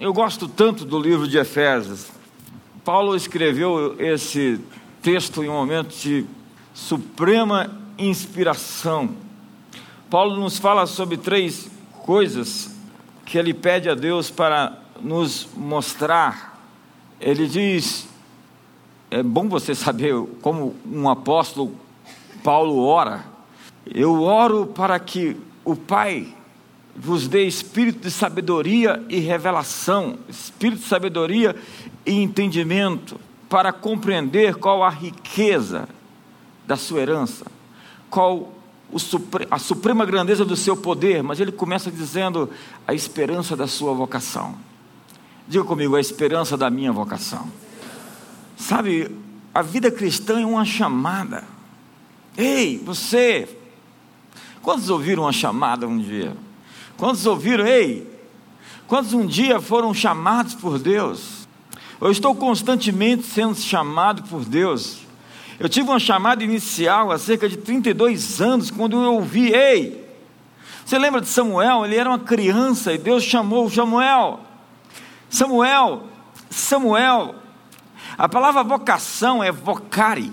Eu gosto tanto do livro de Efésios. Paulo escreveu esse texto em um momento de suprema inspiração. Paulo nos fala sobre três coisas que ele pede a Deus para nos mostrar. Ele diz: é bom você saber como um apóstolo Paulo ora. Eu oro para que o Pai vos dê espírito de sabedoria e revelação, espírito de sabedoria e entendimento, para compreender qual a riqueza da sua herança, qual a suprema grandeza do seu poder, mas ele começa dizendo a esperança da sua vocação. Diga comigo, a esperança da minha vocação. Sabe, a vida cristã é uma chamada. Ei, você, quantos ouviram uma chamada um dia? Quantos ouviram, ei? Quantos um dia foram chamados por Deus? Eu estou constantemente sendo chamado por Deus. Eu tive uma chamada inicial há cerca de 32 anos, quando eu ouvi, ei, você lembra de Samuel? Ele era uma criança e Deus chamou Samuel. Samuel, Samuel. A palavra vocação é vocare,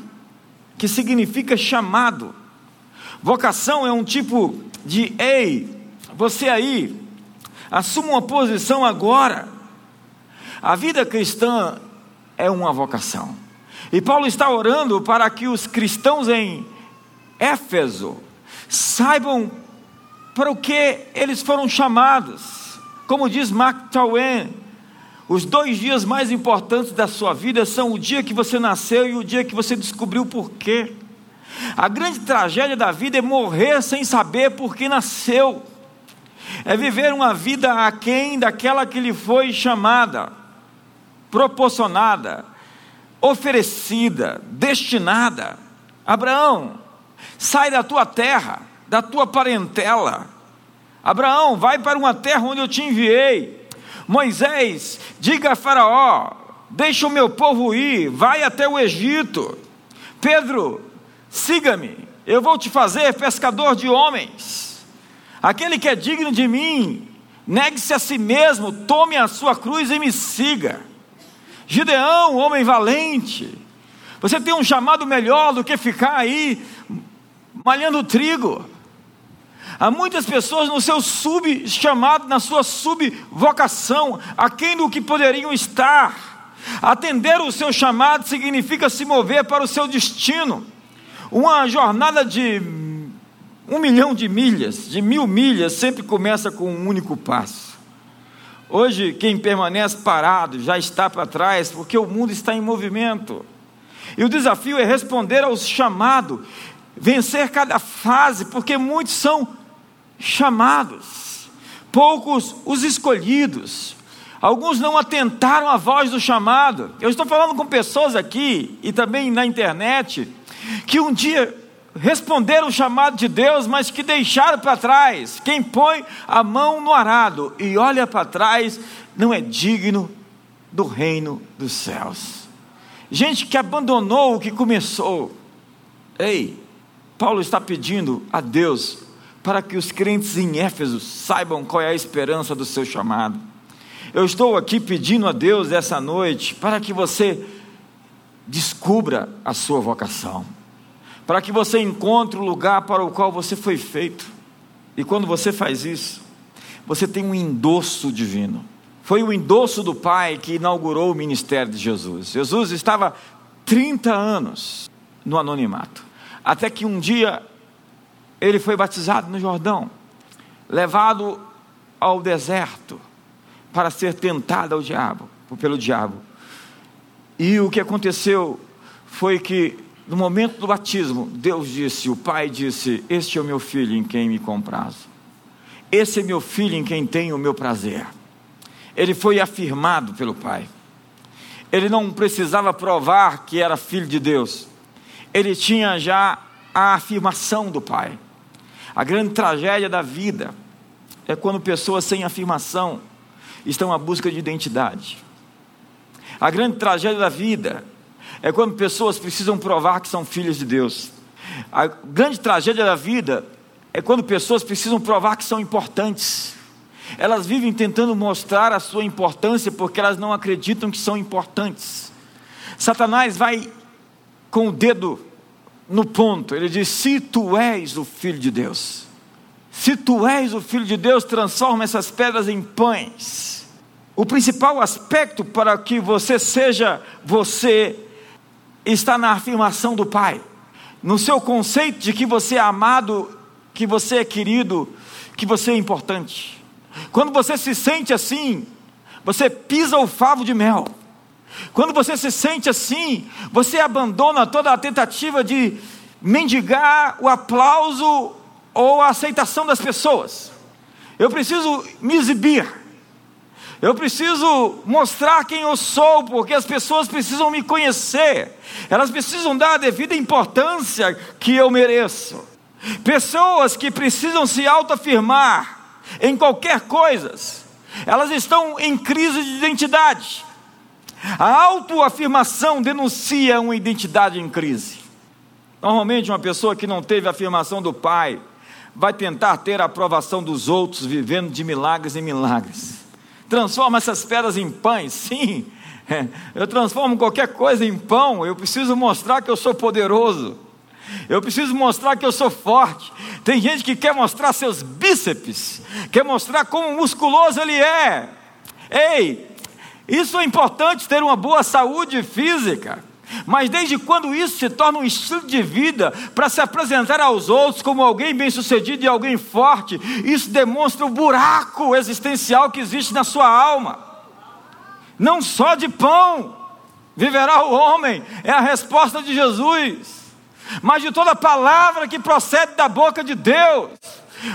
que significa chamado. Vocação é um tipo de ei, você aí, assuma uma posição agora. A vida cristã é uma vocação. E Paulo está orando para que os cristãos em Éfeso saibam para o que eles foram chamados. Como diz Mark Twain, os dois dias mais importantes da sua vida são o dia que você nasceu e o dia que você descobriu por quê. A grande tragédia da vida é morrer sem saber por que nasceu é viver uma vida aquém daquela que lhe foi chamada, proporcionada, oferecida, destinada. Abraão, sai da tua terra, da tua parentela. Abraão, vai para uma terra onde eu te enviei. Moisés, diga a Faraó: deixa o meu povo ir, vai até o Egito. Pedro, siga-me, eu vou te fazer pescador de homens. Aquele que é digno de mim, negue-se a si mesmo, tome a sua cruz e me siga. Gideão, homem valente, você tem um chamado melhor do que ficar aí malhando trigo. Há muitas pessoas no seu sub-chamado, na sua sub-vocação, aquém do que poderiam estar. Atender o seu chamado significa se mover para o seu destino. Uma jornada de um milhão de milhas, de mil milhas, sempre começa com um único passo. Hoje, quem permanece parado já está para trás, porque o mundo está em movimento. E o desafio é responder ao chamado, vencer cada fase, porque muitos são chamados, poucos os escolhidos. Alguns não atentaram à voz do chamado. Eu estou falando com pessoas aqui e também na internet que um dia responderam o chamado de Deus, mas que deixaram para trás. Quem põe a mão no arado e olha para trás não é digno do reino dos céus. Gente que abandonou o que começou. Ei, Paulo está pedindo a Deus para que os crentes em Éfeso saibam qual é a esperança do seu chamado. Eu estou aqui pedindo a Deus essa noite para que você descubra a sua vocação para que você encontre o lugar para o qual você foi feito. E quando você faz isso, você tem um endosso divino. Foi o endosso do Pai que inaugurou o ministério de Jesus. Jesus estava 30 anos no anonimato, até que um dia ele foi batizado no Jordão, levado ao deserto para ser tentado ao diabo, pelo diabo. E o que aconteceu foi que no momento do batismo, Deus disse, o Pai disse: Este é o meu filho em quem me comprazo. Esse é meu filho em quem tenho o meu prazer. Ele foi afirmado pelo Pai. Ele não precisava provar que era filho de Deus. Ele tinha já a afirmação do Pai. A grande tragédia da vida é quando pessoas sem afirmação estão à busca de identidade. A grande tragédia da vida é quando pessoas precisam provar que são filhas de Deus. A grande tragédia da vida é quando pessoas precisam provar que são importantes. elas vivem tentando mostrar a sua importância porque elas não acreditam que são importantes. Satanás vai com o dedo no ponto, ele diz: Se tu és o filho de Deus, se tu és o filho de Deus, transforma essas pedras em pães. O principal aspecto para que você seja você está na afirmação do Pai, no seu conceito de que você é amado, que você é querido, que você é importante. Quando você se sente assim, você pisa o favo de mel. Quando você se sente assim, você abandona toda a tentativa de mendigar o aplauso ou a aceitação das pessoas. Eu preciso me exibir. Eu preciso mostrar quem eu sou, porque as pessoas precisam me conhecer. Elas precisam dar a devida importância que eu mereço. Pessoas que precisam se autoafirmar em qualquer coisa, elas estão em crise de identidade. A autoafirmação denuncia uma identidade em crise. Normalmente, uma pessoa que não teve a afirmação do pai vai tentar ter a aprovação dos outros, vivendo de milagres em milagres. Transforma essas pedras em pães, sim. Eu transformo qualquer coisa em pão. Eu preciso mostrar que eu sou poderoso. Eu preciso mostrar que eu sou forte. Tem gente que quer mostrar seus bíceps, quer mostrar como musculoso ele é. Ei, isso é importante ter uma boa saúde física. Mas desde quando isso se torna um estilo de vida para se apresentar aos outros como alguém bem-sucedido e alguém forte, isso demonstra o buraco existencial que existe na sua alma. Não só de pão viverá o homem, é a resposta de Jesus, mas de toda palavra que procede da boca de Deus.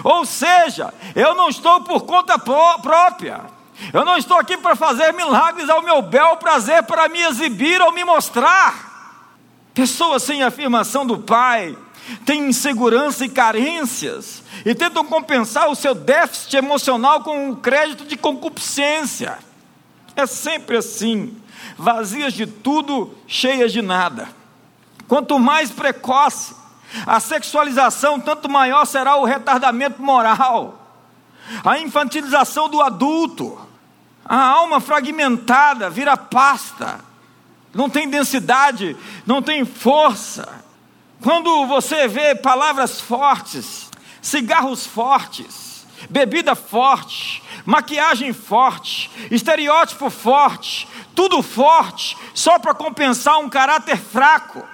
Ou seja, eu não estou por conta própria. Eu não estou aqui para fazer milagres ao meu bel prazer, para me exibir ou me mostrar. Pessoas sem afirmação do Pai têm insegurança e carências e tentam compensar o seu déficit emocional com um crédito de concupiscência. É sempre assim, vazias de tudo, cheias de nada. Quanto mais precoce a sexualização, tanto maior será o retardamento moral, a infantilização do adulto a alma fragmentada vira pasta, não tem densidade, não tem força. Quando você vê palavras fortes, cigarros fortes, bebida forte, maquiagem forte, estereótipo forte, tudo forte, só para compensar um caráter fraco.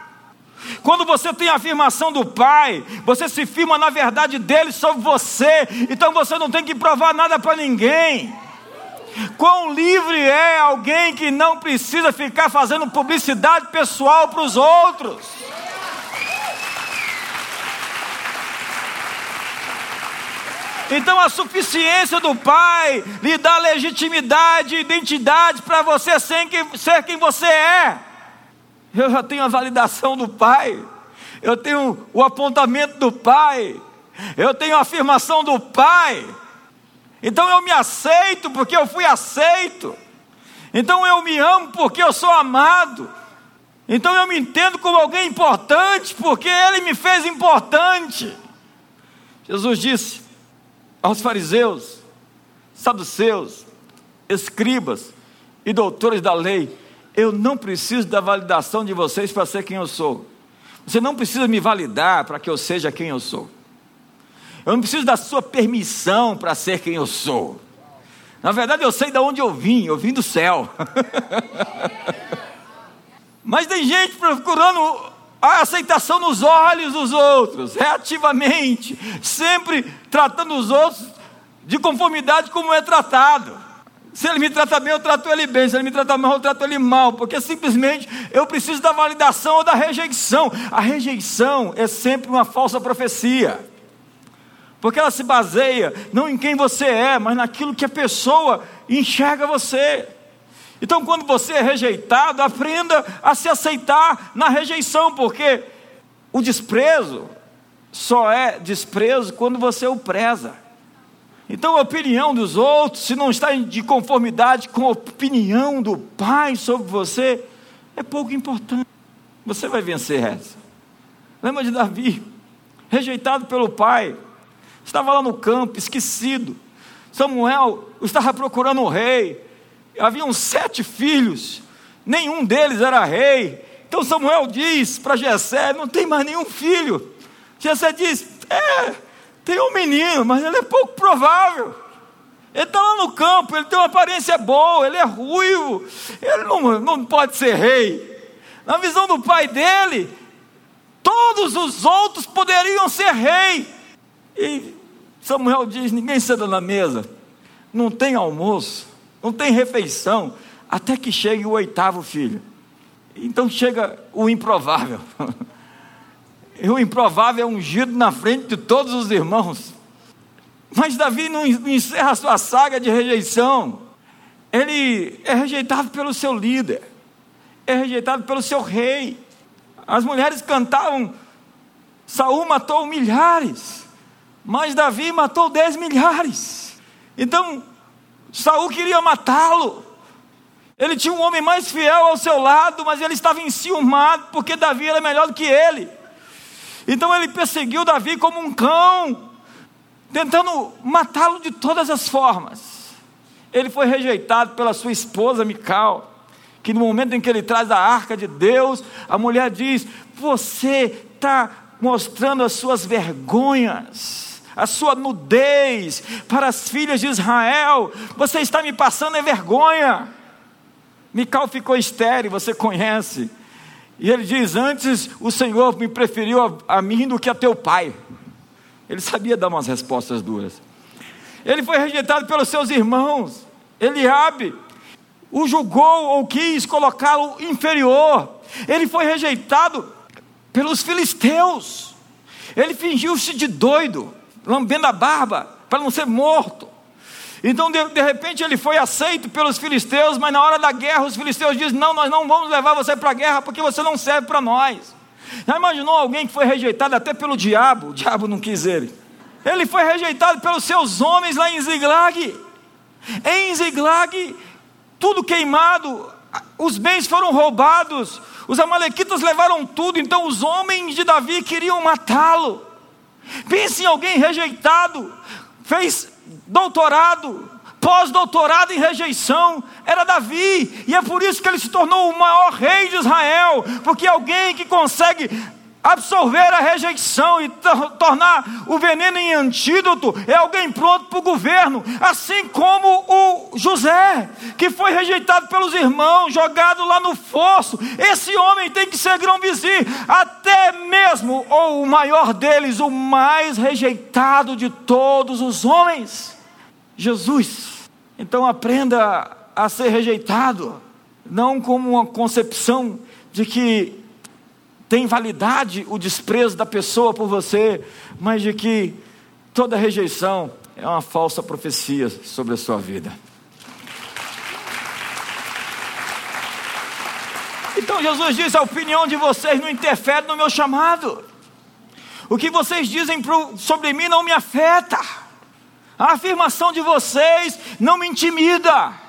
Quando você tem a afirmação do Pai, você se firma na verdade dele sobre você, então você não tem que provar nada para ninguém. Quão livre é alguém que não precisa ficar fazendo publicidade pessoal para os outros. Então a suficiência do Pai lhe dá legitimidade e identidade para você ser quem, ser quem você é. Eu já tenho a validação do Pai, eu tenho o apontamento do Pai, eu tenho a afirmação do Pai. Então eu me aceito porque eu fui aceito. Então eu me amo porque eu sou amado. Então eu me entendo como alguém importante porque ele me fez importante. Jesus disse aos fariseus, saduceus, escribas e doutores da lei: Eu não preciso da validação de vocês para ser quem eu sou. Você não precisa me validar para que eu seja quem eu sou. Eu não preciso da sua permissão para ser quem eu sou. Na verdade, eu sei de onde eu vim, eu vim do céu. Mas tem gente procurando a aceitação nos olhos dos outros, reativamente, sempre tratando os outros de conformidade como é tratado. Se ele me trata bem, eu trato ele bem. Se ele me trata mal, eu trato ele mal. Porque simplesmente eu preciso da validação ou da rejeição. A rejeição é sempre uma falsa profecia porque ela se baseia não em quem você é, mas naquilo que a pessoa enxerga você. Então, quando você é rejeitado, aprenda a se aceitar na rejeição, porque o desprezo só é desprezo quando você o preza. Então, a opinião dos outros, se não está de conformidade com a opinião do Pai sobre você, é pouco importante. Você vai vencer essa. Lembra de Davi, rejeitado pelo Pai, Estava lá no campo, esquecido. Samuel estava procurando um rei. Haviam sete filhos, nenhum deles era rei. Então Samuel diz para Jessé: não tem mais nenhum filho. Jessé diz: é, tem um menino, mas ele é pouco provável. Ele está lá no campo, ele tem uma aparência boa, ele é ruivo, ele não, não pode ser rei. Na visão do pai dele, todos os outros poderiam ser rei. E Samuel diz: ninguém senta na mesa, não tem almoço, não tem refeição, até que chegue o oitavo filho. Então chega o improvável. E o improvável é ungido na frente de todos os irmãos. Mas Davi não encerra a sua saga de rejeição. Ele é rejeitado pelo seu líder, é rejeitado pelo seu rei. As mulheres cantavam: Saul matou milhares, mas Davi matou dez milhares. Então, Saul queria matá-lo. Ele tinha um homem mais fiel ao seu lado, mas ele estava enciumado porque Davi era melhor do que ele. Então ele perseguiu Davi como um cão, tentando matá-lo de todas as formas. Ele foi rejeitado pela sua esposa Mical, que no momento em que ele traz a arca de Deus, a mulher diz: Você está mostrando as suas vergonhas, a sua nudez para as filhas de Israel, você está me passando é vergonha. Mical ficou estéreo, você conhece. E ele diz: Antes o Senhor me preferiu a, a mim do que a teu pai. Ele sabia dar umas respostas duras. Ele foi rejeitado pelos seus irmãos. Eliabe o julgou ou quis colocá-lo inferior. Ele foi rejeitado pelos filisteus. Ele fingiu-se de doido, lambendo a barba para não ser morto. Então, de, de, repente, ele foi aceito pelos filisteus, mas na hora da guerra, os filisteus dizem: Não, nós não vamos levar você para a guerra porque você não serve para nós. Já imaginou alguém que foi rejeitado até pelo diabo? O diabo não quis ele. Ele foi rejeitado pelos seus homens lá em Ziglag. Em Ziglag, tudo queimado, os bens foram roubados, os amalequitas levaram tudo, então os homens de Davi queriam matá-lo. Pense em alguém rejeitado, fez doutorado, pós-doutorado em rejeição, era Davi, e é por isso que ele se tornou o maior rei de Israel, porque alguém que consegue absorver a rejeição e tornar o veneno em antídoto é alguém pronto para o governo, assim como o José, que foi rejeitado pelos irmãos, jogado lá no fosso. Esse homem tem que ser grão-vizir, até mesmo, ou o maior deles, o mais rejeitado de todos os homens, Jesus. Então aprenda a ser rejeitado, não como uma concepção de que tem validade o desprezo da pessoa por você, mas de que toda rejeição é uma falsa profecia sobre a sua vida. Então Jesus disse: a opinião de vocês não interfere no meu chamado. O que vocês dizem sobre mim não me afeta. A afirmação de vocês não me intimida.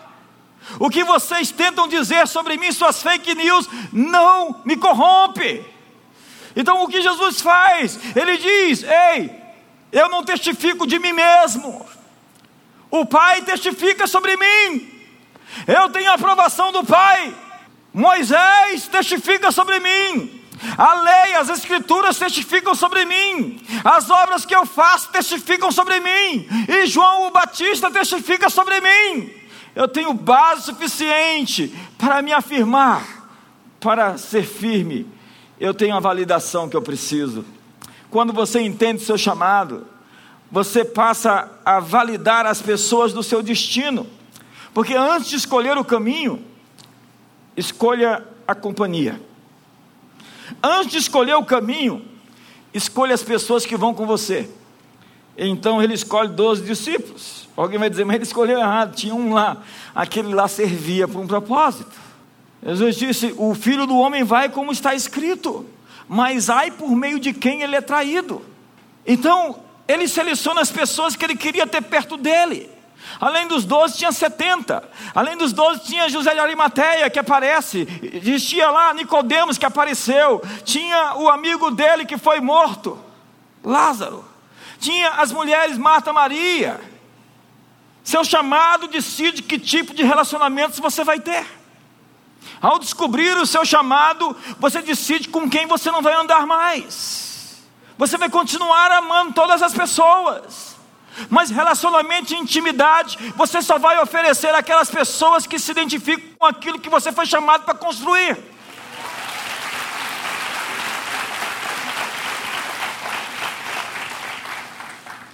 O que vocês tentam dizer sobre mim, suas fake news, não me corrompe. Então o que Jesus faz? Ele diz: Ei, eu não testifico de mim mesmo, o Pai testifica sobre mim, eu tenho a aprovação do Pai. Moisés testifica sobre mim, a lei, as escrituras testificam sobre mim, as obras que eu faço testificam sobre mim, e João o Batista testifica sobre mim eu tenho base suficiente para me afirmar, para ser firme. Eu tenho a validação que eu preciso. Quando você entende seu chamado, você passa a validar as pessoas do seu destino. Porque antes de escolher o caminho, escolha a companhia. Antes de escolher o caminho, escolha as pessoas que vão com você. Então ele escolhe 12 discípulos. Alguém vai dizer, mas ele escolheu errado, tinha um lá, aquele lá servia para um propósito. Jesus disse: O filho do homem vai como está escrito, mas ai por meio de quem ele é traído. Então, ele seleciona as pessoas que ele queria ter perto dele. Além dos doze, tinha setenta. Além dos doze, tinha José de Arimateia, que aparece. Existia lá Nicodemos, que apareceu. Tinha o amigo dele que foi morto, Lázaro. Tinha as mulheres Marta Maria. Seu chamado decide que tipo de relacionamentos você vai ter. Ao descobrir o seu chamado, você decide com quem você não vai andar mais. Você vai continuar amando todas as pessoas. Mas relacionamento e intimidade, você só vai oferecer àquelas pessoas que se identificam com aquilo que você foi chamado para construir.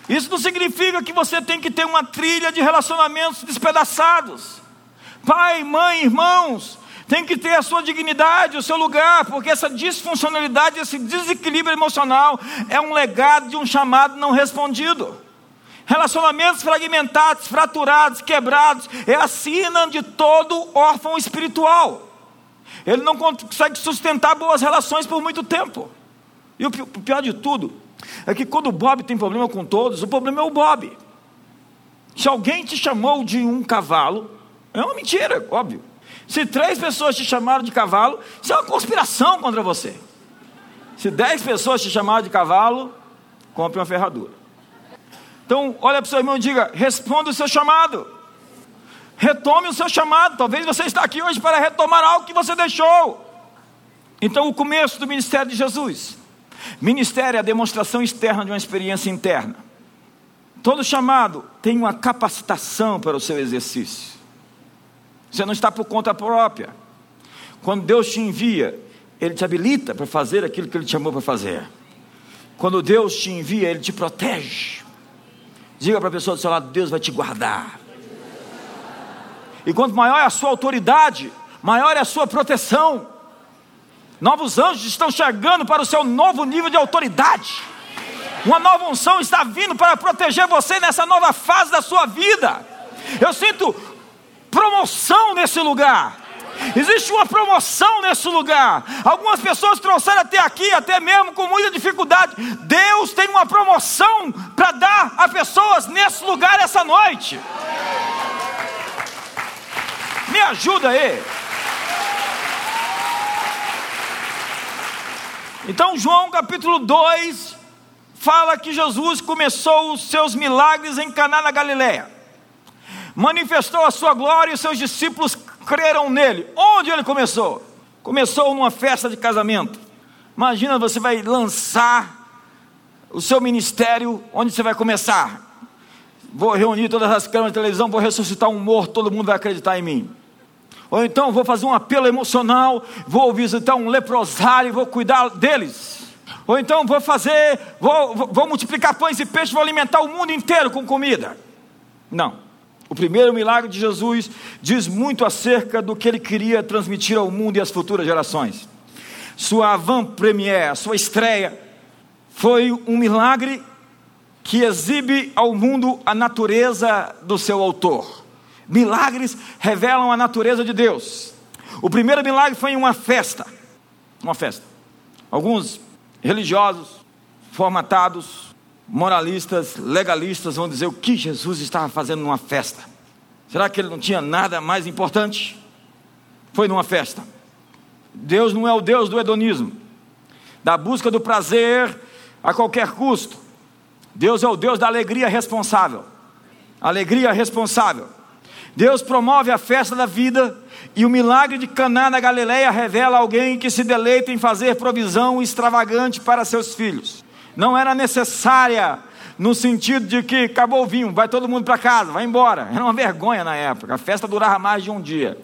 Isso não significa que você tem que ter uma trilha de relacionamentos despedaçados. Pai, mãe, irmãos, tem que ter a sua dignidade, o seu lugar, porque essa disfuncionalidade, esse desequilíbrio emocional é um legado de um chamado não respondido. Relacionamentos fragmentados, fraturados, quebrados, é a sina de todo órfão espiritual. Ele não consegue sustentar boas relações por muito tempo. E o pior de tudo é que quando o Bob tem problema com todos, o problema é o Bob. Se alguém te chamou de um cavalo, é uma mentira, óbvio. Se três pessoas te chamaram de cavalo, isso é uma conspiração contra você. Se dez pessoas te chamaram de cavalo, compre uma ferradura. Então, olha para o seu irmão e diga: responda o seu chamado. Retome o seu chamado. Talvez você está aqui hoje para retomar algo que você deixou. Então, o começo do ministério de Jesus. Ministério é a demonstração externa de uma experiência interna. Todo chamado tem uma capacitação para o seu exercício. Você não está por conta própria. Quando Deus te envia, Ele te habilita para fazer aquilo que Ele te chamou para fazer. Quando Deus te envia, Ele te protege. Diga para a pessoa do seu lado: Deus vai te guardar. E quanto maior é a sua autoridade, maior é a sua proteção. Novos anjos estão chegando para o seu novo nível de autoridade. Uma nova unção está vindo para proteger você nessa nova fase da sua vida. Eu sinto promoção nesse lugar. Existe uma promoção nesse lugar. Algumas pessoas trouxeram até aqui, até mesmo com muita dificuldade. Deus tem uma promoção para dar a pessoas nesse lugar essa noite. Me ajuda aí. Então, João capítulo 2 fala que Jesus começou os seus milagres em Caná na Galileia. Manifestou a sua glória e seus discípulos creram nele. Onde ele começou? Começou numa festa de casamento. Imagina, você vai lançar o seu ministério, onde você vai começar? Vou reunir todas as câmeras de televisão, vou ressuscitar um morto, todo mundo vai acreditar em mim. Ou então vou fazer um apelo emocional, vou visitar um leprosário e vou cuidar deles. Ou então vou fazer, vou, vou multiplicar pães e peixes, vou alimentar o mundo inteiro com comida. Não. O primeiro milagre de Jesus diz muito acerca do que ele queria transmitir ao mundo e às futuras gerações. Sua avant-première, sua estreia, foi um milagre que exibe ao mundo a natureza do seu autor. Milagres revelam a natureza de Deus. O primeiro milagre foi em uma festa. Uma festa. Alguns religiosos, formatados, moralistas, legalistas vão dizer o que Jesus estava fazendo numa festa. Será que ele não tinha nada mais importante? Foi numa festa. Deus não é o Deus do hedonismo, da busca do prazer a qualquer custo. Deus é o Deus da alegria responsável. Alegria responsável. Deus promove a festa da vida e o milagre de Caná na Galileia revela alguém que se deleita em fazer provisão extravagante para seus filhos. Não era necessária no sentido de que acabou o vinho, vai todo mundo para casa, vai embora. Era uma vergonha na época. A festa durava mais de um dia.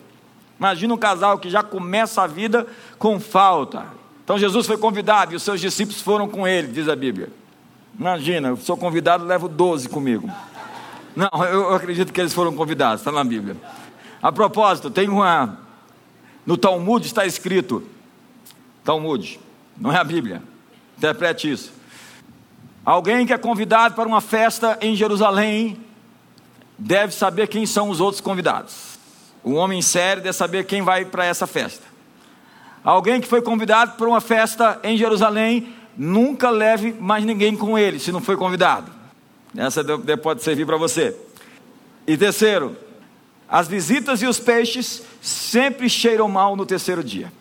Imagina um casal que já começa a vida com falta. Então Jesus foi convidado e os seus discípulos foram com ele, diz a Bíblia. Imagina, eu sou convidado, levo 12 comigo. Não, eu acredito que eles foram convidados, está na Bíblia. A propósito, tem uma. No Talmud está escrito. Talmud, não é a Bíblia. Interprete isso. Alguém que é convidado para uma festa em Jerusalém deve saber quem são os outros convidados. O homem sério deve saber quem vai para essa festa. Alguém que foi convidado para uma festa em Jerusalém, nunca leve mais ninguém com ele, se não foi convidado. Essa pode servir para você. E terceiro, as visitas e os peixes sempre cheiram mal no terceiro dia.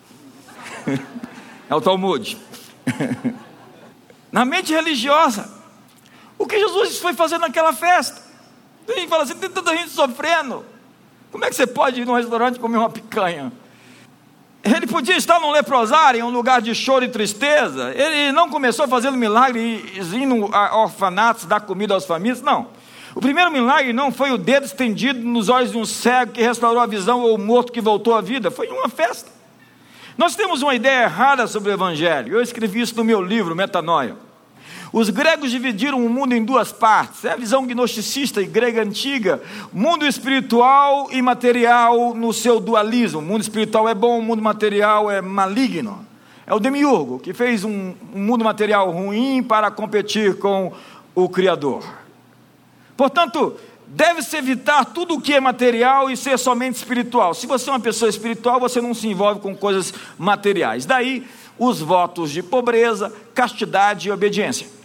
é o Talmud. Na mente religiosa, o que Jesus foi fazer naquela festa? Gente fala assim: tem tanta gente sofrendo. Como é que você pode ir num restaurante comer uma picanha? Ele podia estar num leprosário, em um lugar de choro e tristeza. Ele não começou fazendo milagres, indo a orfanatos, dar comida aos famílias, não. O primeiro milagre não foi o dedo estendido nos olhos de um cego que restaurou a visão ou o morto que voltou à vida, foi uma festa. Nós temos uma ideia errada sobre o Evangelho. Eu escrevi isso no meu livro, Metanoia. Os gregos dividiram o mundo em duas partes. É a visão gnosticista e grega antiga. Mundo espiritual e material no seu dualismo. O mundo espiritual é bom, o mundo material é maligno. É o demiurgo que fez um, um mundo material ruim para competir com o Criador. Portanto, deve-se evitar tudo o que é material e ser somente espiritual. Se você é uma pessoa espiritual, você não se envolve com coisas materiais. Daí os votos de pobreza, castidade e obediência.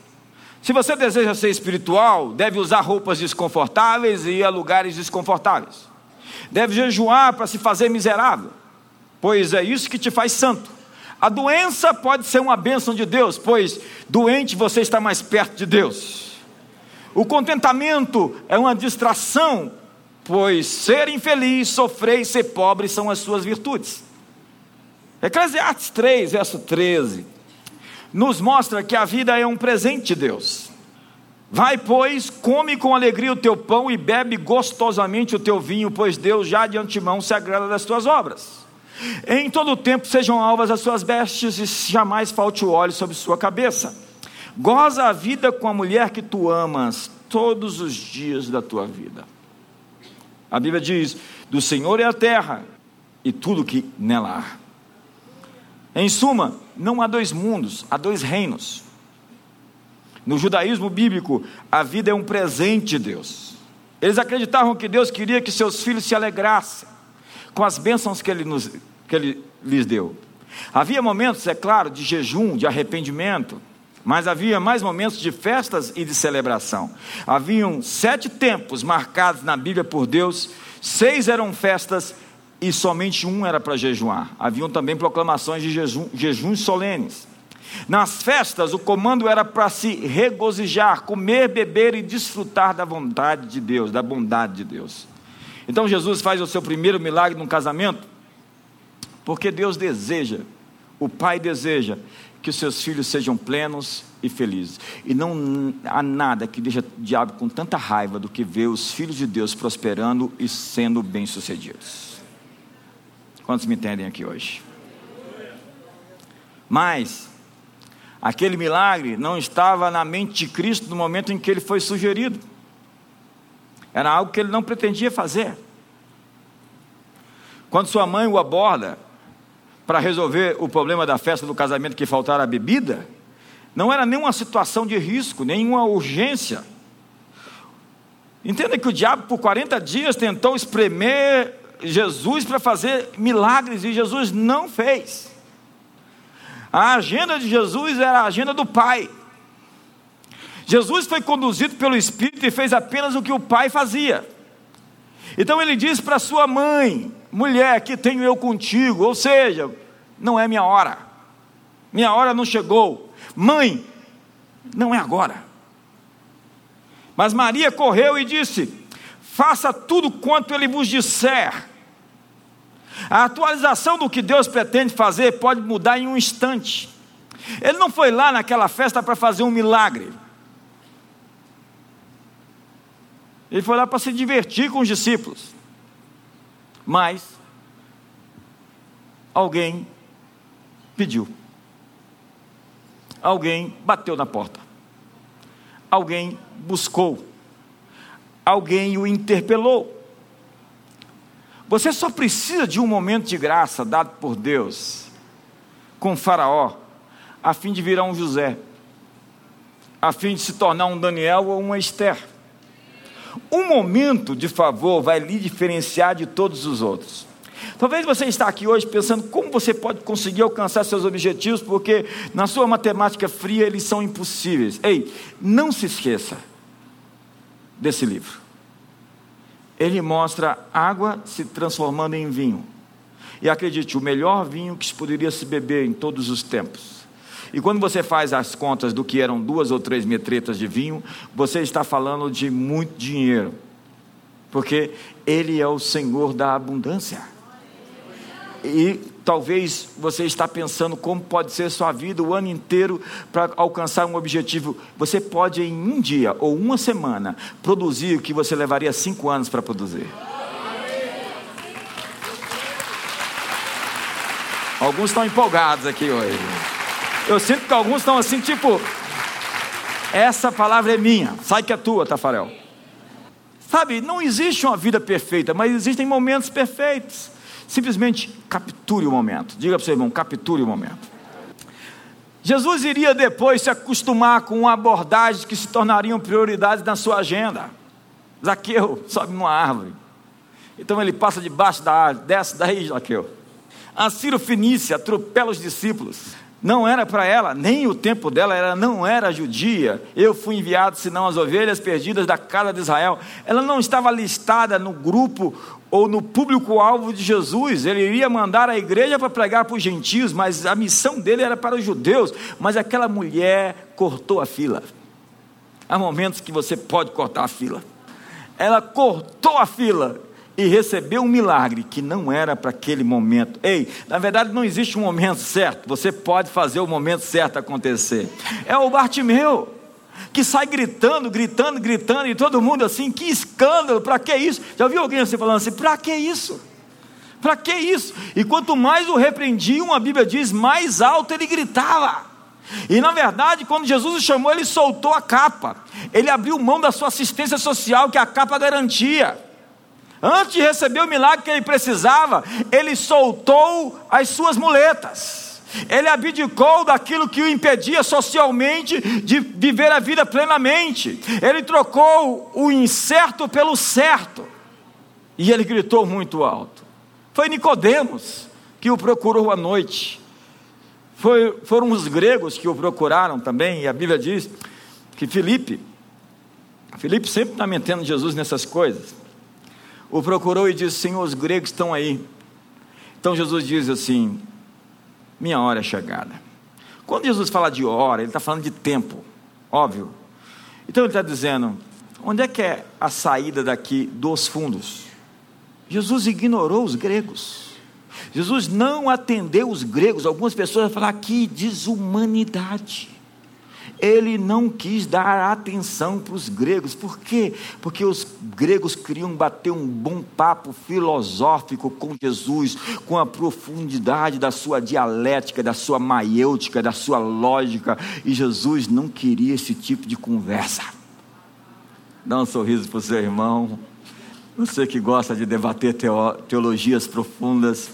Se você deseja ser espiritual, deve usar roupas desconfortáveis e ir a lugares desconfortáveis. Deve jejuar para se fazer miserável, pois é isso que te faz santo. A doença pode ser uma bênção de Deus, pois doente você está mais perto de Deus. O contentamento é uma distração, pois ser infeliz, sofrer e ser pobre são as suas virtudes. Eclesiastes 3, verso 13 nos mostra que a vida é um presente de Deus. Vai, pois, come com alegria o teu pão e bebe gostosamente o teu vinho, pois Deus já de antemão se agrada das tuas obras. Em todo o tempo sejam alvas as suas vestes e jamais falte o óleo sobre sua cabeça. Goza a vida com a mulher que tu amas todos os dias da tua vida. A Bíblia diz: do Senhor é a terra e tudo que nela há. Em suma, não há dois mundos, há dois reinos. No judaísmo bíblico, a vida é um presente de Deus. Eles acreditavam que Deus queria que seus filhos se alegrassem com as bênçãos que ele, nos, que ele lhes deu. Havia momentos, é claro, de jejum, de arrependimento, mas havia mais momentos de festas e de celebração. Haviam sete tempos marcados na Bíblia por Deus, seis eram festas e somente um era para jejuar. Haviam também proclamações de jejum, jejuns solenes. Nas festas, o comando era para se regozijar, comer, beber e desfrutar da vontade de Deus, da bondade de Deus. Então Jesus faz o seu primeiro milagre num casamento, porque Deus deseja, o Pai deseja que os seus filhos sejam plenos e felizes. E não há nada que deixa o diabo com tanta raiva do que ver os filhos de Deus prosperando e sendo bem-sucedidos. Quantos me entendem aqui hoje? Mas, aquele milagre não estava na mente de Cristo no momento em que ele foi sugerido. Era algo que ele não pretendia fazer. Quando sua mãe o aborda para resolver o problema da festa do casamento que faltara a bebida, não era nenhuma situação de risco, nenhuma urgência. Entenda que o diabo por 40 dias tentou espremer Jesus para fazer milagres e Jesus não fez. A agenda de Jesus era a agenda do Pai. Jesus foi conduzido pelo Espírito e fez apenas o que o Pai fazia. Então ele diz para sua mãe: mulher, que tenho eu contigo, ou seja, não é minha hora, minha hora não chegou. Mãe, não é agora. Mas Maria correu e disse: faça tudo quanto ele vos disser. A atualização do que Deus pretende fazer pode mudar em um instante. Ele não foi lá naquela festa para fazer um milagre. Ele foi lá para se divertir com os discípulos. Mas alguém pediu. Alguém bateu na porta. Alguém buscou. Alguém o interpelou. Você só precisa de um momento de graça dado por Deus com Faraó, a fim de virar um José, a fim de se tornar um Daniel ou uma Esther. Um momento de favor vai lhe diferenciar de todos os outros. Talvez você está aqui hoje pensando como você pode conseguir alcançar seus objetivos, porque na sua matemática fria eles são impossíveis. Ei, não se esqueça desse livro ele mostra água se transformando em vinho. E acredite, o melhor vinho que poderia se beber em todos os tempos. E quando você faz as contas do que eram duas ou três metretas de vinho, você está falando de muito dinheiro. porque Ele é o Senhor da abundância. E talvez você está pensando como pode ser sua vida o ano inteiro para alcançar um objetivo. Você pode em um dia ou uma semana produzir o que você levaria cinco anos para produzir. Alguns estão empolgados aqui hoje. Eu sinto que alguns estão assim, tipo, essa palavra é minha, sai que é tua, Tafarel. Sabe, não existe uma vida perfeita, mas existem momentos perfeitos. Simplesmente capture o momento. Diga para o seu irmão, capture o momento. Jesus iria depois se acostumar com abordagens que se tornariam prioridades na sua agenda. Zaqueu sobe numa árvore. Então ele passa debaixo da árvore, desce daí, Zaqueu. A Ciro Fenícia atropela os discípulos não era para ela, nem o tempo dela, ela não era judia. Eu fui enviado senão as ovelhas perdidas da casa de Israel. Ela não estava listada no grupo ou no público-alvo de Jesus. Ele iria mandar a igreja para pregar para os gentios, mas a missão dele era para os judeus. Mas aquela mulher cortou a fila. Há momentos que você pode cortar a fila. Ela cortou a fila e recebeu um milagre que não era para aquele momento. Ei, na verdade não existe um momento certo, você pode fazer o momento certo acontecer. É o Bartimeu que sai gritando, gritando, gritando, e todo mundo assim, que escândalo, para que isso? Já ouviu alguém assim falando assim, para que isso? Para que isso? E quanto mais o repreendiam, a Bíblia diz, mais alto ele gritava. E na verdade, quando Jesus o chamou, ele soltou a capa. Ele abriu mão da sua assistência social que a capa garantia. Antes de receber o milagre que ele precisava, ele soltou as suas muletas. Ele abdicou daquilo que o impedia socialmente de viver a vida plenamente. Ele trocou o incerto pelo certo. E ele gritou muito alto. Foi Nicodemos que o procurou à noite. Foi, foram os gregos que o procuraram também, e a Bíblia diz que Felipe, Felipe sempre está mentendo Jesus nessas coisas o procurou e disse: Senhor, os gregos estão aí. Então Jesus diz assim: Minha hora é chegada. Quando Jesus fala de hora, ele está falando de tempo, óbvio. Então ele está dizendo: Onde é que é a saída daqui dos fundos? Jesus ignorou os gregos. Jesus não atendeu os gregos. Algumas pessoas vão falar que desumanidade ele não quis dar atenção para os gregos. Por quê? Porque os gregos queriam bater um bom papo filosófico com Jesus, com a profundidade da sua dialética, da sua maiêutica, da sua lógica, e Jesus não queria esse tipo de conversa. Dá um sorriso para o seu irmão. Você que gosta de debater teologias profundas,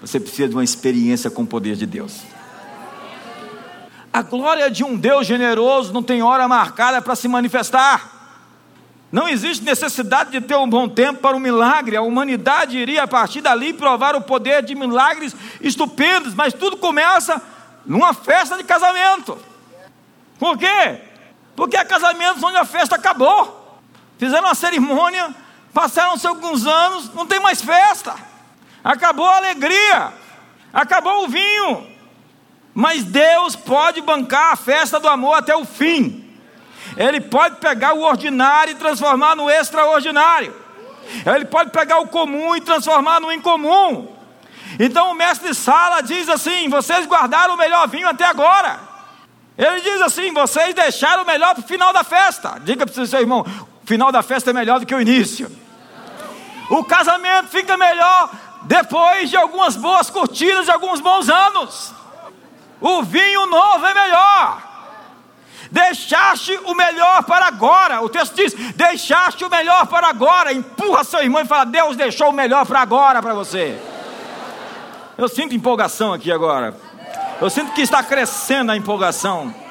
você precisa de uma experiência com o poder de Deus. A glória de um Deus generoso não tem hora marcada para se manifestar. Não existe necessidade de ter um bom tempo para um milagre. A humanidade iria a partir dali provar o poder de milagres estupendos, mas tudo começa numa festa de casamento. Por quê? Porque há casamentos onde a festa acabou. Fizeram uma cerimônia, passaram-se alguns anos, não tem mais festa. Acabou a alegria, acabou o vinho, mas Deus pode bancar a festa do amor até o fim. Ele pode pegar o ordinário e transformar no extraordinário. Ele pode pegar o comum e transformar no incomum. Então o mestre Sala diz assim: vocês guardaram o melhor vinho até agora. Ele diz assim: vocês deixaram o melhor para o final da festa. Diga para o seu irmão: o final da festa é melhor do que o início. O casamento fica melhor depois de algumas boas curtidas, de alguns bons anos. O vinho novo é melhor. Deixaste o melhor para agora. O texto diz: Deixaste o melhor para agora. Empurra seu irmão e fala: Deus deixou o melhor para agora para você. Eu sinto empolgação aqui agora. Eu sinto que está crescendo a empolgação.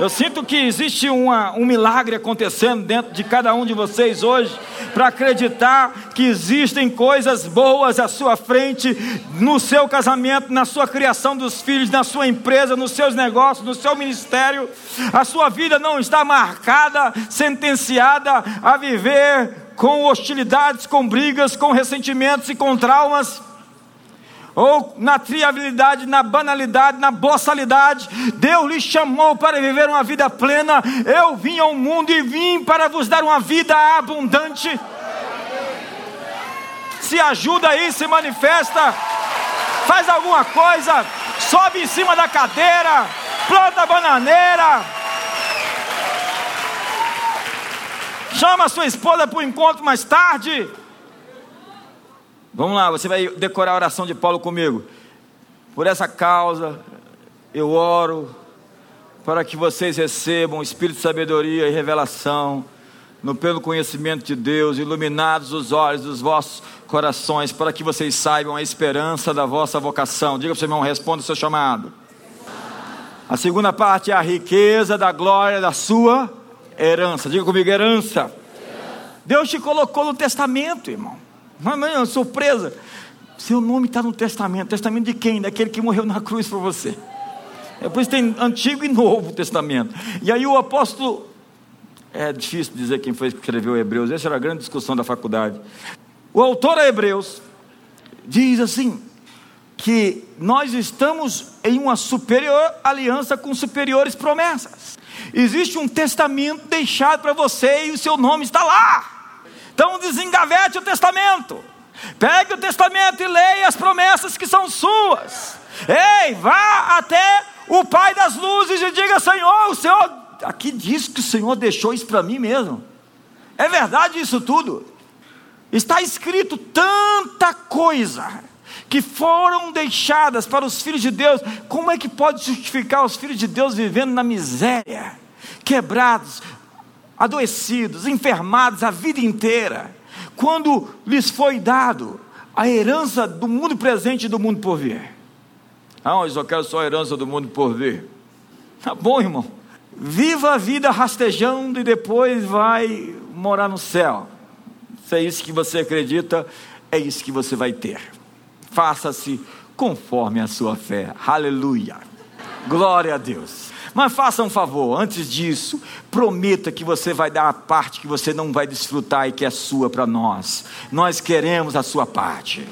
Eu sinto que existe uma, um milagre acontecendo dentro de cada um de vocês hoje, para acreditar que existem coisas boas à sua frente, no seu casamento, na sua criação dos filhos, na sua empresa, nos seus negócios, no seu ministério. A sua vida não está marcada, sentenciada a viver com hostilidades, com brigas, com ressentimentos e com traumas ou na triabilidade, na banalidade, na boçalidade. Deus lhe chamou para viver uma vida plena. Eu vim ao mundo e vim para vos dar uma vida abundante. se ajuda aí, se manifesta, faz alguma coisa, sobe em cima da cadeira, planta bananeira. Chama sua esposa para o encontro mais tarde. Vamos lá, você vai decorar a oração de Paulo comigo. Por essa causa, eu oro para que vocês recebam espírito de sabedoria e revelação, no pelo conhecimento de Deus, iluminados os olhos dos vossos corações, para que vocês saibam a esperança da vossa vocação. Diga para o seu irmão, responda o seu chamado. A segunda parte é a riqueza da glória da sua herança. Diga comigo, herança. Deus te colocou no testamento, irmão. É surpresa. Seu nome está no testamento. Testamento de quem? Daquele que morreu na cruz por você. É por isso tem Antigo e Novo Testamento. E aí o apóstolo. É difícil dizer quem foi que escreveu Hebreus. Essa era a grande discussão da faculdade. O autor a Hebreus diz assim: que nós estamos em uma superior aliança com superiores promessas. Existe um testamento deixado para você e o seu nome está lá. Então desengavete o testamento. Pegue o testamento e leia as promessas que são suas. Ei, vá até o Pai das luzes e diga: Senhor, o Senhor, aqui diz que o Senhor deixou isso para mim mesmo. É verdade isso tudo? Está escrito tanta coisa que foram deixadas para os filhos de Deus, como é que pode justificar os filhos de Deus vivendo na miséria, quebrados, adoecidos, enfermados a vida inteira, quando lhes foi dado a herança do mundo presente e do mundo por vir? Ah, eu só quero só a herança do mundo por vir. Tá bom, irmão. Viva a vida rastejando e depois vai morar no céu. Se é isso que você acredita, é isso que você vai ter faça-se conforme a sua fé. Aleluia. Glória a Deus. Mas faça um favor, antes disso, prometa que você vai dar a parte que você não vai desfrutar e que é sua para nós. Nós queremos a sua parte.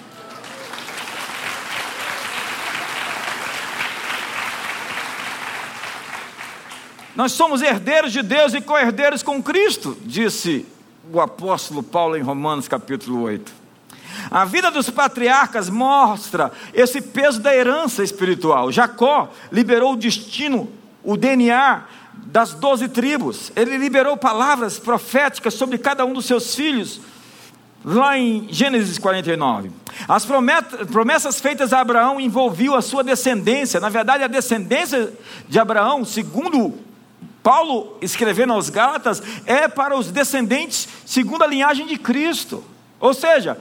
Nós somos herdeiros de Deus e co-herdeiros com Cristo, disse o apóstolo Paulo em Romanos capítulo 8. A vida dos patriarcas mostra esse peso da herança espiritual. Jacó liberou o destino, o DNA das doze tribos. Ele liberou palavras proféticas sobre cada um dos seus filhos. Lá em Gênesis 49, as promessas feitas a Abraão envolviam a sua descendência. Na verdade, a descendência de Abraão, segundo Paulo escrevendo aos Gálatas, é para os descendentes segundo a linhagem de Cristo. Ou seja,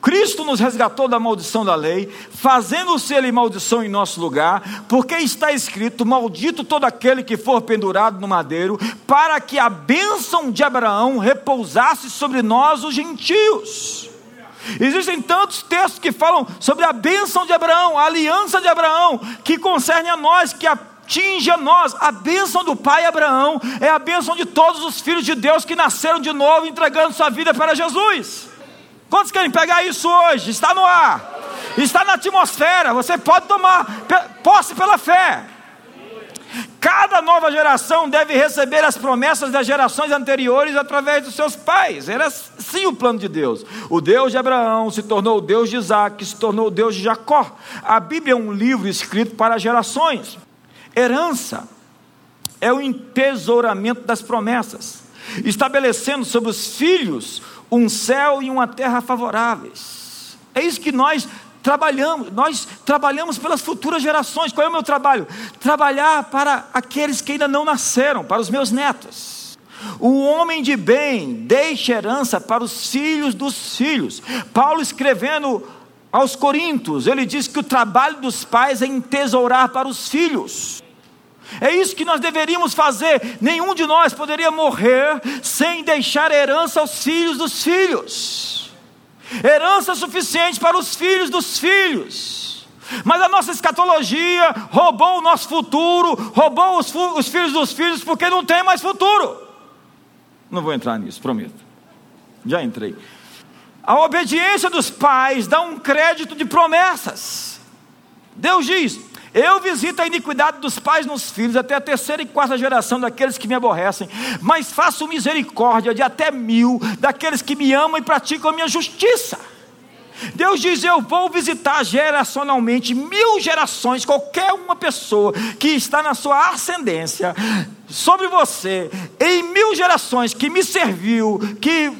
Cristo nos resgatou da maldição da lei, fazendo-se ele maldição em nosso lugar, porque está escrito: Maldito todo aquele que for pendurado no madeiro, para que a bênção de Abraão repousasse sobre nós, os gentios. Existem tantos textos que falam sobre a bênção de Abraão, a aliança de Abraão, que concerne a nós, que atinge a nós. A bênção do pai Abraão é a bênção de todos os filhos de Deus que nasceram de novo, entregando sua vida para Jesus. Quantos querem pegar isso hoje? Está no ar, está na atmosfera. Você pode tomar posse pela fé. Cada nova geração deve receber as promessas das gerações anteriores através dos seus pais. Era sim o plano de Deus. O Deus de Abraão se tornou o Deus de Isaac, se tornou o Deus de Jacó. A Bíblia é um livro escrito para gerações. Herança é o entesouramento das promessas, estabelecendo sobre os filhos um céu e uma terra favoráveis. É isso que nós trabalhamos. Nós trabalhamos pelas futuras gerações. Qual é o meu trabalho? Trabalhar para aqueles que ainda não nasceram, para os meus netos. O homem de bem deixa herança para os filhos dos filhos. Paulo escrevendo aos Coríntios, ele diz que o trabalho dos pais é entesourar para os filhos. É isso que nós deveríamos fazer. Nenhum de nós poderia morrer sem deixar herança aos filhos dos filhos. Herança suficiente para os filhos dos filhos. Mas a nossa escatologia roubou o nosso futuro, roubou os, os filhos dos filhos, porque não tem mais futuro. Não vou entrar nisso, prometo. Já entrei. A obediência dos pais dá um crédito de promessas. Deus diz: eu visito a iniquidade dos pais nos filhos, até a terceira e quarta geração daqueles que me aborrecem, mas faço misericórdia de até mil daqueles que me amam e praticam a minha justiça. Deus diz: Eu vou visitar geracionalmente mil gerações, qualquer uma pessoa que está na sua ascendência sobre você, em mil gerações que me serviu, que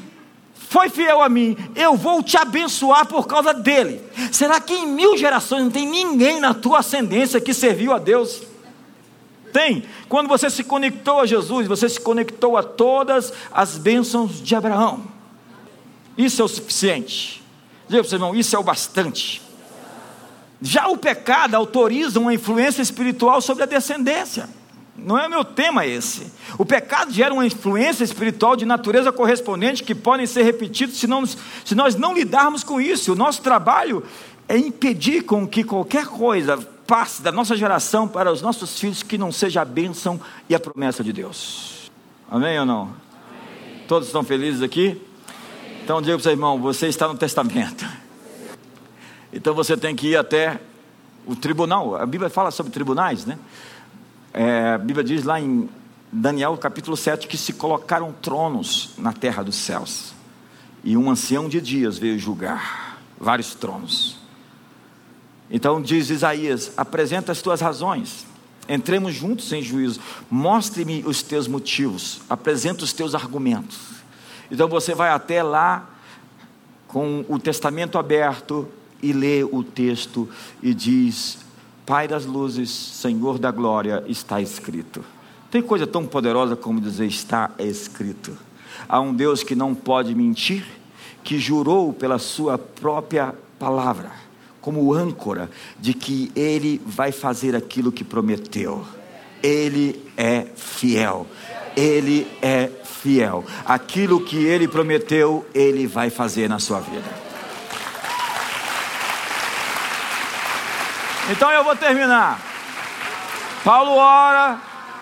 foi fiel a mim, eu vou te abençoar por causa dele. Será que em mil gerações não tem ninguém na tua ascendência que serviu a Deus? Tem. Quando você se conectou a Jesus, você se conectou a todas as bênçãos de Abraão. Isso é o suficiente. Diga para você, irmão, isso é o bastante. Já o pecado autoriza uma influência espiritual sobre a descendência. Não é meu tema esse. O pecado gera uma influência espiritual de natureza correspondente que podem ser repetidos se, não, se nós não lidarmos com isso. O nosso trabalho é impedir com que qualquer coisa passe da nossa geração para os nossos filhos que não seja a bênção e a promessa de Deus. Amém ou não? Amém. Todos estão felizes aqui? Amém. Então diga para o seu irmão: você está no testamento. Então você tem que ir até o tribunal. A Bíblia fala sobre tribunais, né? É, a Bíblia diz lá em Daniel capítulo 7 que se colocaram tronos na terra dos céus. E um ancião de dias veio julgar vários tronos. Então diz Isaías: apresenta as tuas razões, entremos juntos em juízo, mostre-me os teus motivos, apresenta os teus argumentos. Então você vai até lá com o testamento aberto e lê o texto e diz: Pai das luzes, Senhor da glória, está escrito. Tem coisa tão poderosa como dizer está escrito. Há um Deus que não pode mentir, que jurou pela sua própria palavra, como âncora de que ele vai fazer aquilo que prometeu. Ele é fiel. Ele é fiel. Aquilo que ele prometeu, ele vai fazer na sua vida. Então eu vou terminar. Paulo ora,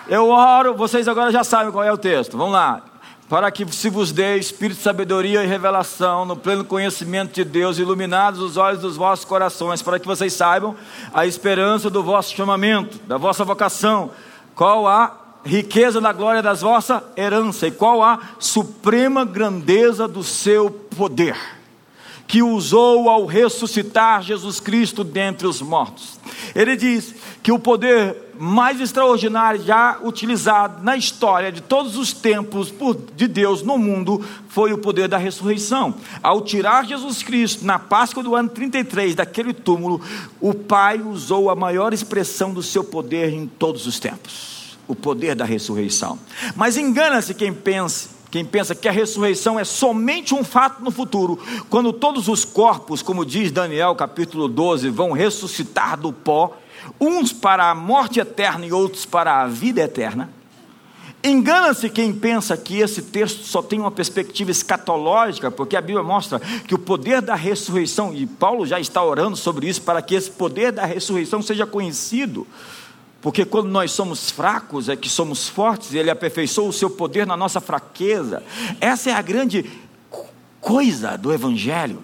eu oro, vocês agora já sabem qual é o texto. Vamos lá. Para que se vos dê espírito de sabedoria e revelação, no pleno conhecimento de Deus, iluminados os olhos dos vossos corações, para que vocês saibam a esperança do vosso chamamento, da vossa vocação, qual a riqueza da glória das vossa herança e qual a suprema grandeza do seu poder que usou ao ressuscitar Jesus Cristo dentre os mortos. Ele diz que o poder mais extraordinário já utilizado na história de todos os tempos por, de Deus no mundo foi o poder da ressurreição. Ao tirar Jesus Cristo na Páscoa do ano 33 daquele túmulo, o Pai usou a maior expressão do seu poder em todos os tempos o poder da ressurreição. Mas engana-se quem pensa quem pensa que a ressurreição é somente um fato no futuro, quando todos os corpos, como diz Daniel capítulo 12, vão ressuscitar do pó, uns para a morte eterna e outros para a vida eterna. Engana-se quem pensa que esse texto só tem uma perspectiva escatológica, porque a Bíblia mostra que o poder da ressurreição, e Paulo já está orando sobre isso, para que esse poder da ressurreição seja conhecido porque quando nós somos fracos é que somos fortes, e Ele aperfeiçoou o seu poder na nossa fraqueza. Essa é a grande coisa do Evangelho.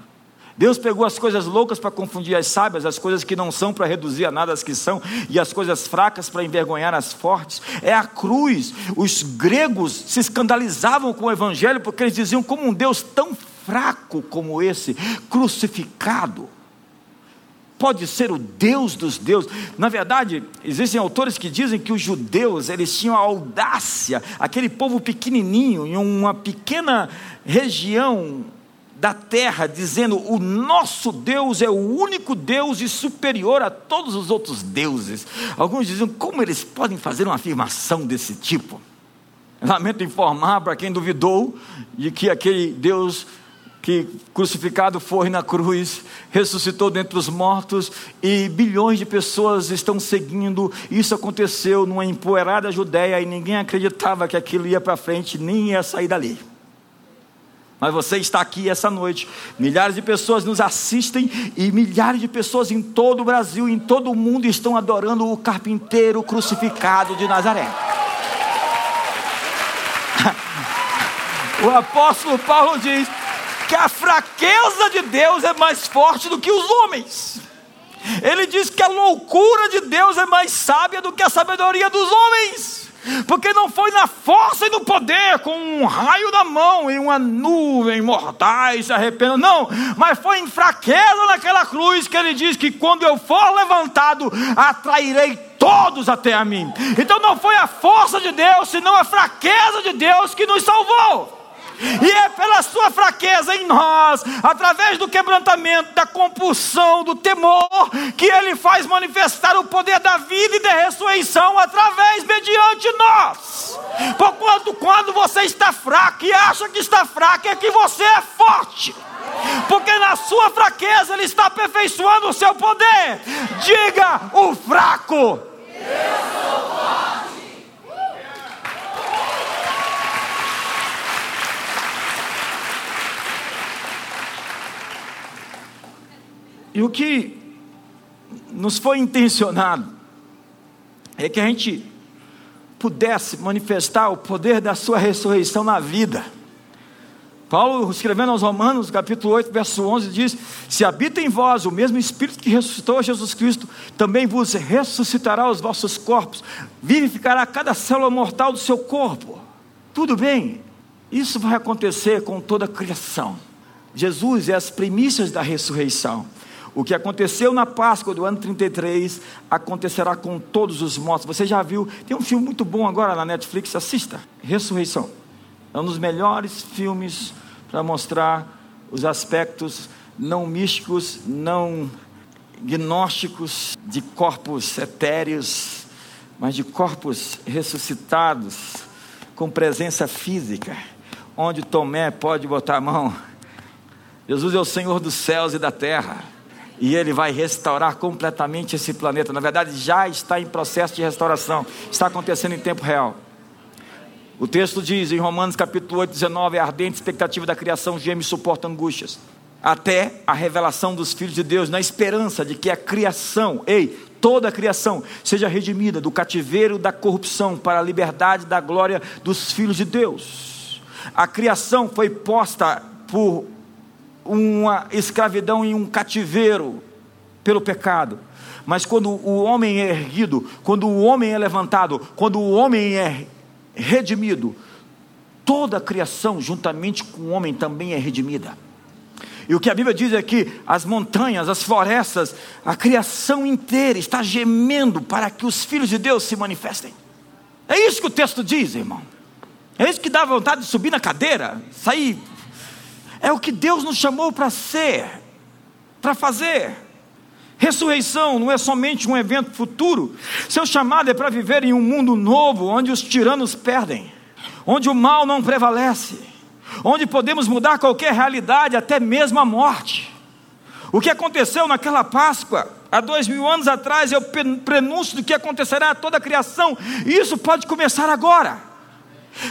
Deus pegou as coisas loucas para confundir as sábias, as coisas que não são para reduzir a nada as que são, e as coisas fracas para envergonhar as fortes. É a cruz. Os gregos se escandalizavam com o Evangelho porque eles diziam: como um Deus tão fraco como esse, crucificado pode ser o Deus dos deuses. Na verdade, existem autores que dizem que os judeus, eles tinham a audácia, aquele povo pequenininho, em uma pequena região da terra, dizendo: o nosso Deus é o único Deus e superior a todos os outros deuses. Alguns diziam: como eles podem fazer uma afirmação desse tipo? Lamento informar para quem duvidou de que aquele Deus que crucificado foi na cruz, ressuscitou dentre os mortos e bilhões de pessoas estão seguindo. Isso aconteceu numa empoeirada Judéia e ninguém acreditava que aquilo ia para frente, nem ia sair dali. Mas você está aqui essa noite, milhares de pessoas nos assistem e milhares de pessoas em todo o Brasil, em todo o mundo estão adorando o carpinteiro crucificado de Nazaré. O apóstolo Paulo diz: que a fraqueza de Deus é mais forte do que os homens. Ele diz que a loucura de Deus é mais sábia do que a sabedoria dos homens. Porque não foi na força e no poder, com um raio da mão e uma nuvem mortais se arrependam, não, mas foi em fraqueza naquela cruz que ele diz que quando eu for levantado, atrairei todos até a mim. Então não foi a força de Deus, senão a fraqueza de Deus que nos salvou. E é pela sua fraqueza em nós, através do quebrantamento, da compulsão, do temor, que Ele faz manifestar o poder da vida e da ressurreição através, mediante nós. Porquanto, quando você está fraco e acha que está fraco, é que você é forte. Porque na sua fraqueza Ele está aperfeiçoando o seu poder. Diga o fraco. Eu sou forte. E o que nos foi intencionado é que a gente pudesse manifestar o poder da sua ressurreição na vida. Paulo, escrevendo aos Romanos, capítulo 8, verso 11, diz: Se habita em vós o mesmo Espírito que ressuscitou Jesus Cristo, também vos ressuscitará os vossos corpos, vivificará cada célula mortal do seu corpo. Tudo bem, isso vai acontecer com toda a criação. Jesus é as primícias da ressurreição. O que aconteceu na Páscoa do ano 33 acontecerá com todos os mortos. Você já viu? Tem um filme muito bom agora na Netflix, assista. Ressurreição. É um dos melhores filmes para mostrar os aspectos não místicos, não gnósticos de corpos etéreos, mas de corpos ressuscitados com presença física, onde Tomé pode botar a mão. Jesus é o Senhor dos céus e da terra e ele vai restaurar completamente esse planeta. Na verdade, já está em processo de restauração, está acontecendo em tempo real. O texto diz em Romanos capítulo 8, 19: a ardente expectativa da criação geme e suporta angústias, até a revelação dos filhos de Deus, na esperança de que a criação, ei, toda a criação, seja redimida do cativeiro da corrupção para a liberdade da glória dos filhos de Deus. A criação foi posta por uma escravidão em um cativeiro pelo pecado. Mas quando o homem é erguido, quando o homem é levantado, quando o homem é redimido, toda a criação, juntamente com o homem, também é redimida. E o que a Bíblia diz é que as montanhas, as florestas, a criação inteira está gemendo para que os filhos de Deus se manifestem. É isso que o texto diz, irmão. É isso que dá vontade de subir na cadeira, sair é o que Deus nos chamou para ser, para fazer. Ressurreição não é somente um evento futuro, seu chamado é para viver em um mundo novo, onde os tiranos perdem, onde o mal não prevalece, onde podemos mudar qualquer realidade, até mesmo a morte. O que aconteceu naquela Páscoa, há dois mil anos atrás, é o prenúncio do que acontecerá a toda a criação, e isso pode começar agora.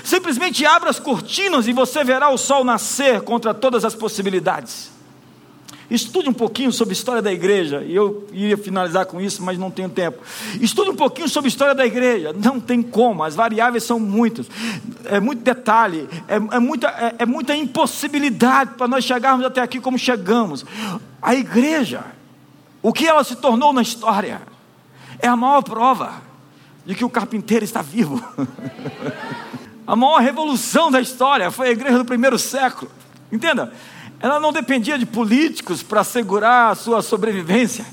Simplesmente abra as cortinas e você verá o sol nascer contra todas as possibilidades. Estude um pouquinho sobre a história da igreja, e eu iria finalizar com isso, mas não tenho tempo. Estude um pouquinho sobre a história da igreja, não tem como, as variáveis são muitas, é muito detalhe, é, é muita, é, é muita impossibilidade para nós chegarmos até aqui como chegamos. A igreja, o que ela se tornou na história, é a maior prova de que o carpinteiro está vivo. A maior revolução da história foi a igreja do primeiro século. Entenda? Ela não dependia de políticos para assegurar a sua sobrevivência.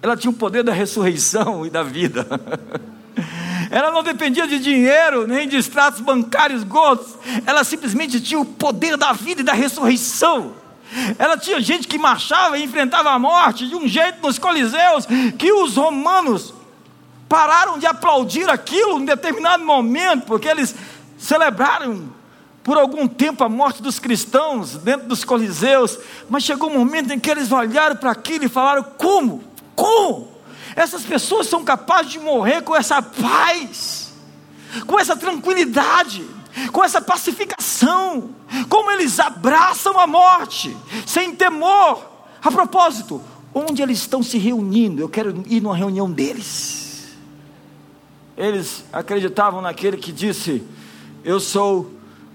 Ela tinha o poder da ressurreição e da vida. Ela não dependia de dinheiro, nem de extratos bancários gordos. Ela simplesmente tinha o poder da vida e da ressurreição. Ela tinha gente que marchava e enfrentava a morte de um jeito nos coliseus que os romanos pararam de aplaudir aquilo em determinado momento, porque eles celebraram por algum tempo a morte dos cristãos dentro dos coliseus, mas chegou um momento em que eles olharam para aquilo e falaram: como? Como? Essas pessoas são capazes de morrer com essa paz, com essa tranquilidade, com essa pacificação, como eles abraçam a morte, sem temor. A propósito, onde eles estão se reunindo, eu quero ir numa reunião deles. Eles acreditavam naquele que disse: eu sou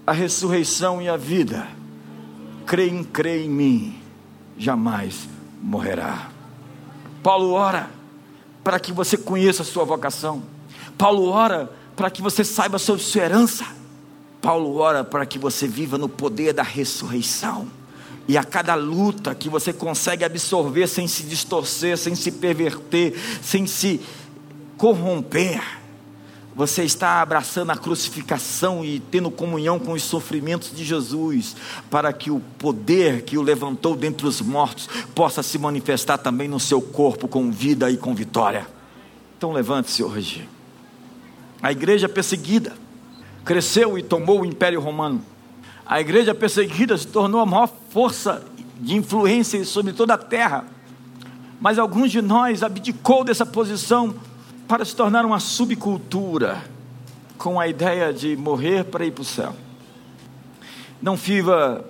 a ressurreição e a vida. Crê em, crê em mim, jamais morrerá. Paulo ora para que você conheça a sua vocação. Paulo ora para que você saiba sobre sua herança. Paulo ora para que você viva no poder da ressurreição. E a cada luta que você consegue absorver sem se distorcer, sem se perverter, sem se corromper, você está abraçando a crucificação e tendo comunhão com os sofrimentos de Jesus, para que o poder que o levantou dentre os mortos possa se manifestar também no seu corpo com vida e com vitória. Então levante-se hoje. A igreja perseguida cresceu e tomou o Império Romano. A igreja perseguida se tornou a maior força de influência sobre toda a terra. Mas alguns de nós abdicou dessa posição para se tornar uma subcultura com a ideia de morrer para ir para o céu. Não viva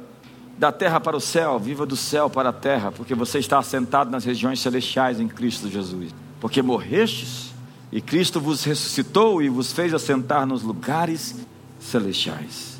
da terra para o céu, viva do céu para a terra, porque você está assentado nas regiões celestiais em Cristo Jesus. Porque morrestes e Cristo vos ressuscitou e vos fez assentar nos lugares celestiais.